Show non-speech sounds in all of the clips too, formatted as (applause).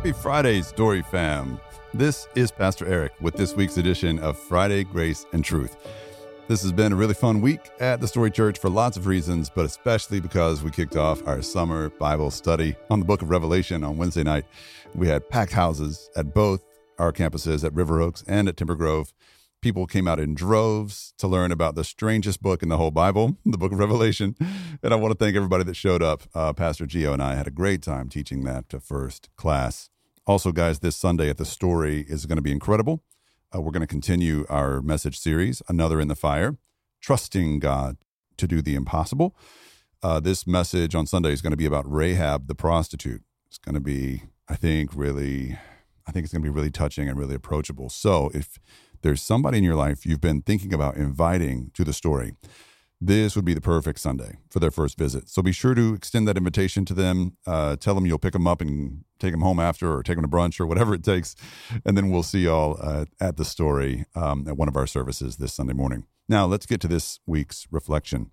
Happy Friday, Story Fam. This is Pastor Eric with this week's edition of Friday Grace and Truth. This has been a really fun week at the Story Church for lots of reasons, but especially because we kicked off our summer Bible study on the book of Revelation on Wednesday night. We had packed houses at both our campuses at River Oaks and at Timber Grove. People came out in droves to learn about the strangest book in the whole Bible, (laughs) the book of Revelation. And I want to thank everybody that showed up. Uh, Pastor Gio and I had a great time teaching that to first class. Also, guys, this Sunday at the story is going to be incredible. Uh, we're going to continue our message series, Another in the Fire, trusting God to do the impossible. Uh, this message on Sunday is going to be about Rahab the prostitute. It's going to be, I think, really, I think it's going to be really touching and really approachable. So if there's somebody in your life you've been thinking about inviting to the story, this would be the perfect Sunday for their first visit. So be sure to extend that invitation to them. Uh, tell them you'll pick them up and take them home after, or take them to brunch, or whatever it takes. And then we'll see y'all uh, at the story um, at one of our services this Sunday morning. Now, let's get to this week's reflection.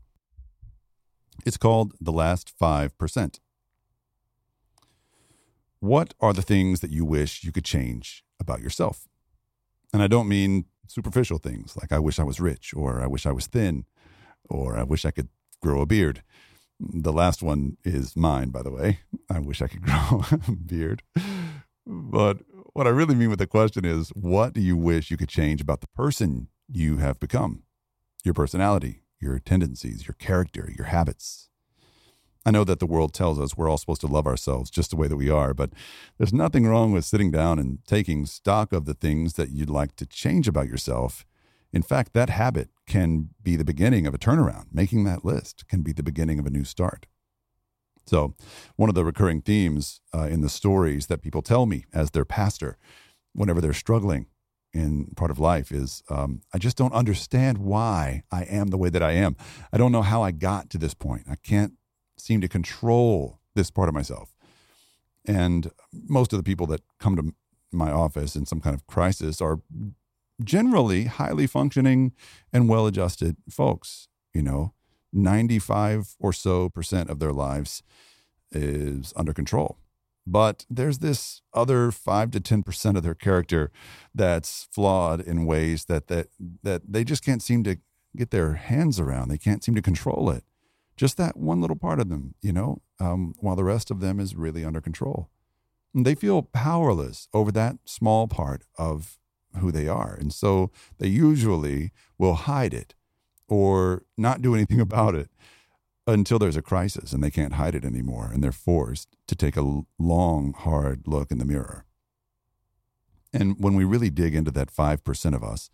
It's called The Last 5%. What are the things that you wish you could change about yourself? And I don't mean superficial things like I wish I was rich or I wish I was thin or I wish I could grow a beard. The last one is mine, by the way. I wish I could (laughs) grow a beard. But what I really mean with the question is what do you wish you could change about the person you have become? Your personality, your tendencies, your character, your habits. I know that the world tells us we're all supposed to love ourselves just the way that we are, but there's nothing wrong with sitting down and taking stock of the things that you'd like to change about yourself. In fact, that habit can be the beginning of a turnaround. Making that list can be the beginning of a new start. So, one of the recurring themes uh, in the stories that people tell me as their pastor, whenever they're struggling in part of life, is um, I just don't understand why I am the way that I am. I don't know how I got to this point. I can't seem to control this part of myself. And most of the people that come to my office in some kind of crisis are generally highly functioning and well adjusted folks. You know, 95 or so percent of their lives is under control. But there's this other 5 to 10% of their character that's flawed in ways that, that, that they just can't seem to get their hands around. They can't seem to control it just that one little part of them, you know, um, while the rest of them is really under control. And they feel powerless over that small part of who they are. And so they usually will hide it or not do anything (laughs) about it until there's a crisis and they can't hide it anymore. And they're forced to take a long, hard look in the mirror. And when we really dig into that 5% of us,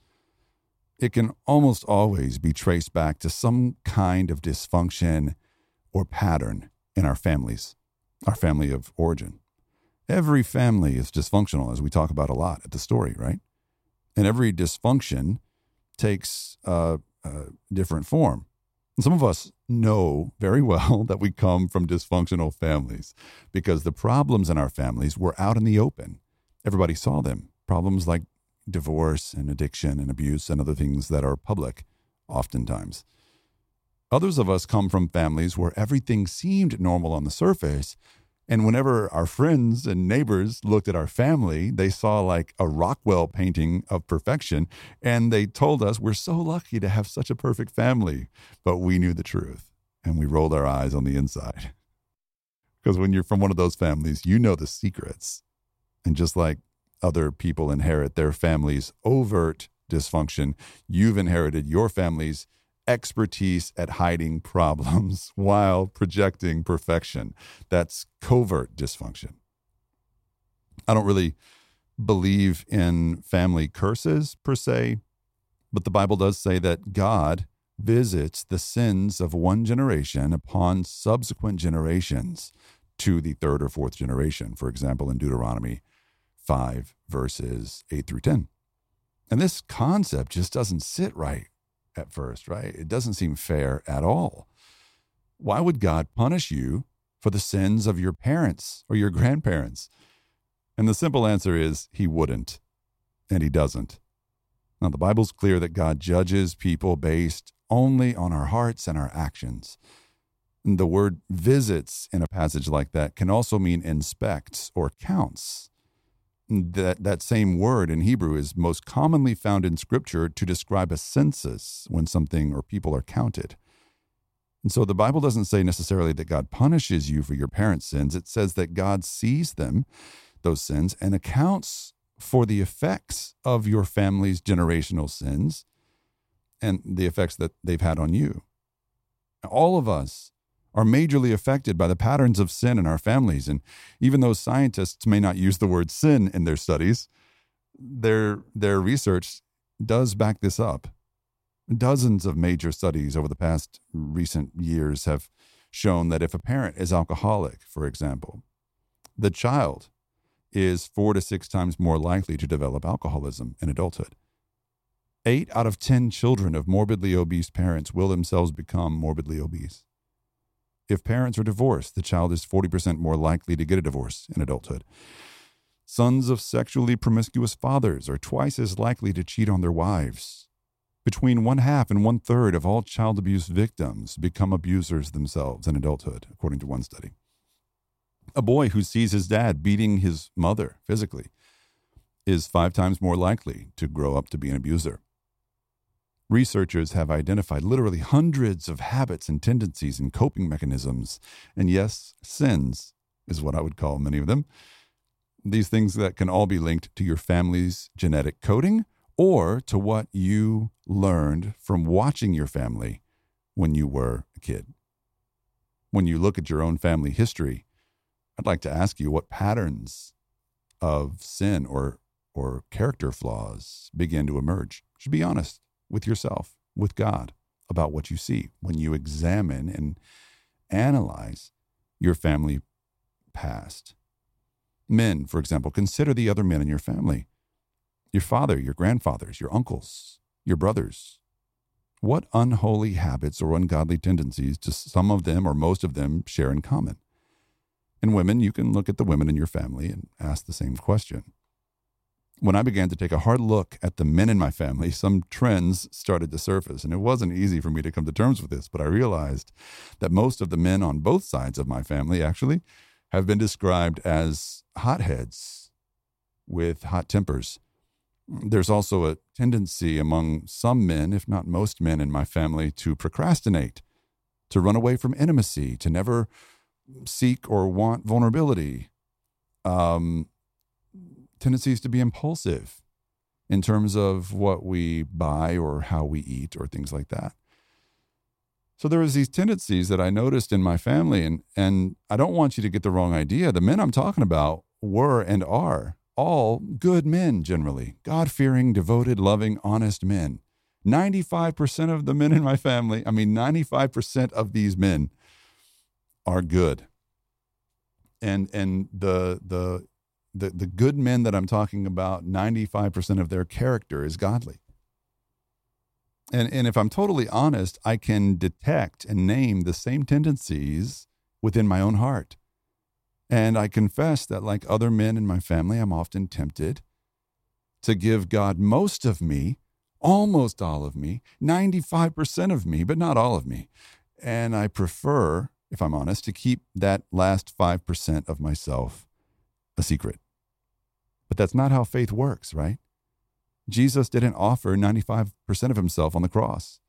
it can almost always be traced back to some kind of dysfunction or pattern in our families, our family of origin. Every family is dysfunctional, as we talk about a lot at the story, right? And every dysfunction takes a, a different form. And some of us know very (laughs) well that we come from dysfunctional families because the problems in our families were out in the open. Everybody saw them. Problems like divorce and addiction and abuse and other things that are public, oftentimes. Others of us come from families where everything seemed normal on the surface. And whenever our friends and neighbors looked at our family, they saw like a Rockwell painting of perfection. And they told us, We're so lucky to have such a perfect family. But we knew the truth and we rolled our eyes on the inside. (laughs) Because when you're from one of those families, you know the secrets. And just like other people inherit their family's overt dysfunction. You've inherited your family's expertise at hiding problems (laughs) while projecting perfection. That's covert dysfunction. I don't really believe in family curses per se, but the Bible does say that God visits the sins of one generation upon subsequent generations to the third or fourth generation. For example, in Deuteronomy 5, verses 8 through 10. And this concept just doesn't sit right at first, right? It doesn't seem fair at all. Why would God punish you for the sins of your parents or your (laughs) grandparents? And the simple answer is He wouldn't, and He doesn't. Now, the Bible's clear that God judges people based only on our hearts and our actions. The word visits in a passage like that can also mean inspects or counts. That, that same word in Hebrew is most commonly found in Scripture to describe a census when something or people are counted. And so the Bible doesn't say necessarily that God punishes you for your parents' sins. It says that God sees them, those sins, and accounts for the effects of your family's generational sins and the effects that they've had on you. All of us are majorly affected by the patterns of sin in our families. And even though scientists may not use the word sin in their studies, their, their research does back this up. Dozens of major studies over the past recent years have shown that if a parent is alcoholic, for example, the child is four to six times more likely to develop alcoholism in adulthood. Eight out of 10 children of morbidly obese parents will themselves become morbidly obese. If parents are divorced, the child is 40% more likely to get a divorce in adulthood. Sons of sexually promiscuous fathers are twice as likely to cheat on their wives. Between one half and one third of all child abuse victims become abusers themselves in adulthood, according to one study. A boy who sees his dad beating his mother physically is five times more likely to grow up to be an abuser. Researchers have identified literally hundreds of habits and tendencies and coping mechanisms, and yes, sins is what I would call many of them. These things that can all be linked to your family's genetic coding or to what you learned from watching your family when you were a kid. When you look at your own family history, I'd like to ask you what patterns of sin or or character flaws begin to emerge. Should be honest with yourself, with God about what you see when you examine and analyze your family past. Men, for example, consider the other men in your family your father, your grandfathers, your uncles, your brothers. What unholy habits or ungodly tendencies do some of them or most of them share in common? And women, you can look at the women in your family and ask the same question. When I began to take a hard look at the men in my family, (laughs) some trends started to surface. And it wasn't easy for me to come to terms with this, but I realized that most of the men on both sides of my family actually have been described as hotheads with hot tempers there's also a tendency among some men, if not most men in my family, to procrastinate, to run away from intimacy, to never seek or want vulnerability. Um, tendencies to be impulsive in terms of what we buy or how we eat or things like that. So there was these tendencies that I noticed in my family, and and I don't want you to get the wrong idea. The men I'm talking about were and are all good men generally, God fearing, devoted, loving, honest men. 95% of the men in my family, I mean, 95% of these men are good. And, and the, the, the, the good men that I'm talking about, 95% of their character is godly. And, and if I'm totally honest, I can detect and name the same tendencies within my own heart. And I confess that, like other men in my family, I'm often tempted to give God most of me, almost all of me, 95% of me, but not all of me. And I prefer, if I'm honest, to keep that last 5% of myself a secret. But that's not how faith works, right? Jesus didn't offer 95% of himself on the cross.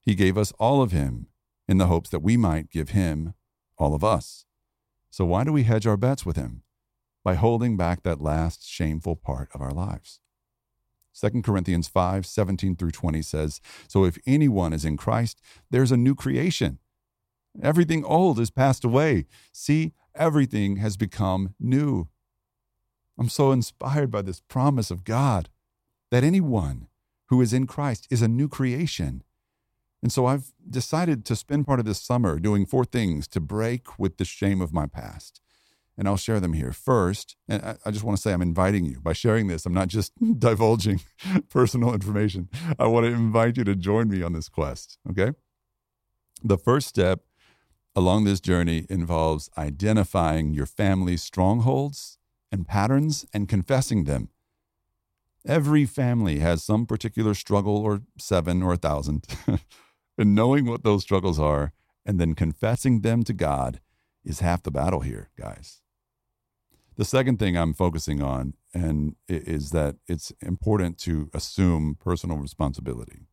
He gave us all of him in the hopes that we might give him all of us. So why do we hedge our bets with him? By holding back that last shameful part of our lives. 2 Corinthians 5 17 through 20 says, So if anyone is in Christ, there's a new creation. Everything old is passed away. See, everything has become new. I'm so inspired by this promise of God that anyone who is in Christ is a new creation. And so I've decided to spend part of this summer doing four things to break with the shame of my past. And I'll share them here. First, and I just want to say I'm inviting you. By sharing this, I'm not just (laughs) divulging (laughs) personal information. I want to invite you to join me on this quest, okay? The first step along this journey involves identifying your family's strongholds and patterns and confessing them. Every family has some particular struggle or seven or a thousand. (laughs) And knowing what those struggles are and then confessing them to God is half the battle here, guys. The second thing I'm focusing on and is that it's important to assume personal responsibility.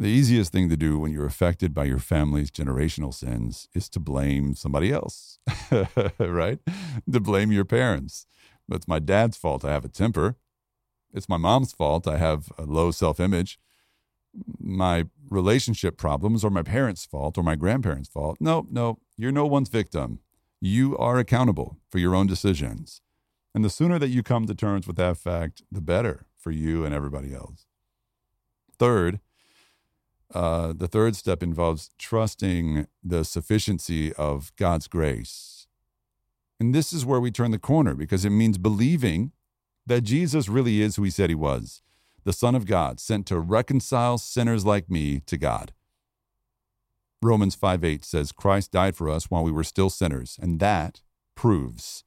The easiest thing to do when you're affected by your family's generational sins is to blame somebody else, (laughs) right? To blame your parents. It's my dad's fault I have a temper. It's my mom's fault I have a low self image. My relationship problems are my parents' fault or my grandparents' fault. No, no, you're no one's victim. You are accountable for your own decisions. And the sooner that you come to terms with that fact, the better for you and everybody else. Third, uh, the third step involves trusting the sufficiency of God's grace. And this is where we turn the corner because it means believing that Jesus really is who he said he was the Son of God, sent to reconcile sinners like me to God. Romans 5 8 says, Christ died for us while we were still sinners, and that proves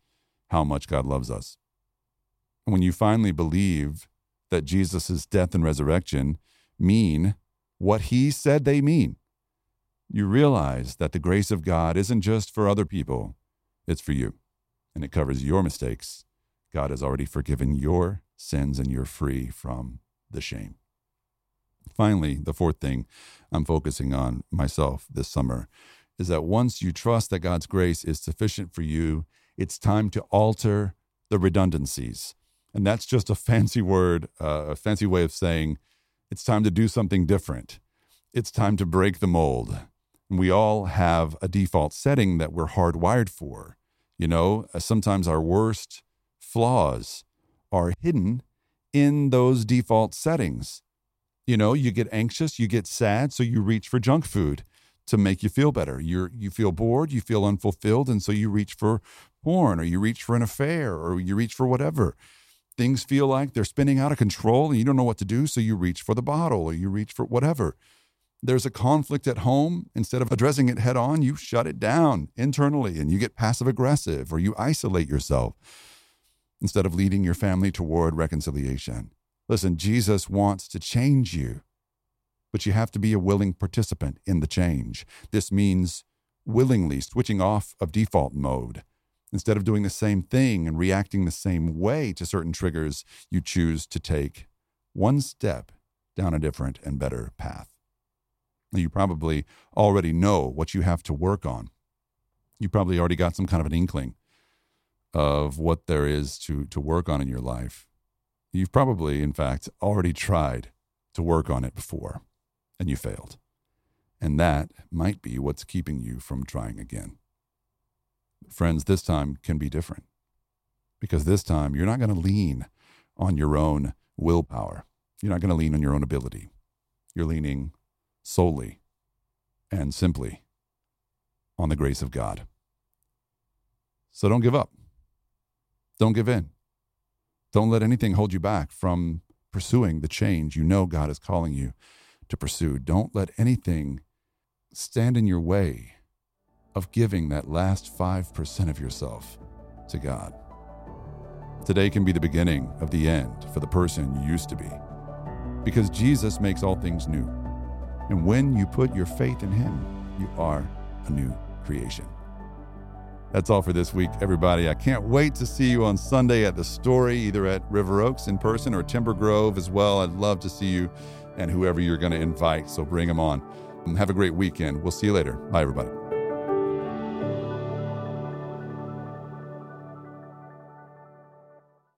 how much God loves us. when you finally believe that Jesus' death and resurrection mean what he said they mean, you realize that the grace of God isn't just for other people, it's for you. And it covers your mistakes. God has already forgiven your sins, and you're free from the shame. Finally, the fourth thing I'm focusing on myself this summer is that once you trust that God's grace is sufficient for you, it's time to alter the redundancies. And that's just a fancy word, uh, a fancy way of saying it's time to do something different. It's time to break the mold. We all have a default setting that we're hardwired for. You know, uh, sometimes our worst flaws are hidden in those default settings. You know, you get anxious, you get sad, so you reach for junk food to make you feel better. You you feel bored, you feel unfulfilled, and so you reach for porn or you reach for an affair or you reach for whatever. Things feel like they're spinning out of control and you don't know what to do, so you reach for the bottle or you reach for whatever. There's a conflict at home. Instead of addressing it head on, you shut it down internally and you get passive aggressive or you isolate yourself instead of leading your family toward reconciliation. Listen, Jesus wants to change you, but you have to be a willing participant in the change. This means willingly switching off of default mode. Instead of doing the same thing and reacting the same way to certain triggers, you choose to take one step down a different and better path. You probably already know what you have to work on. You probably already got some kind of an inkling of what there is to, to work on in your life. You've probably, in fact, already tried to work on it before and you failed. And that might be what's keeping you from trying again. Friends, this time can be different because this time you're not going to lean on your own willpower. You're not going to lean on your own ability. You're leaning solely and simply on the grace of God. So don't give up. Don't give in. Don't let anything hold you back from pursuing the change you know God is calling you to pursue. Don't let anything stand in your way of giving that last 5% of yourself to God. Today can be the beginning of the end for the person you used to be. Because Jesus makes all things new. And when you put your faith in Him, you are a new creation. That's all for this week, everybody. I can't wait to see you on Sunday at the story, either at River Oaks in person or Timber Grove as well. I'd love to see you and whoever you're going to invite. So bring them on. And have a great weekend. We'll see you later. Bye, everybody.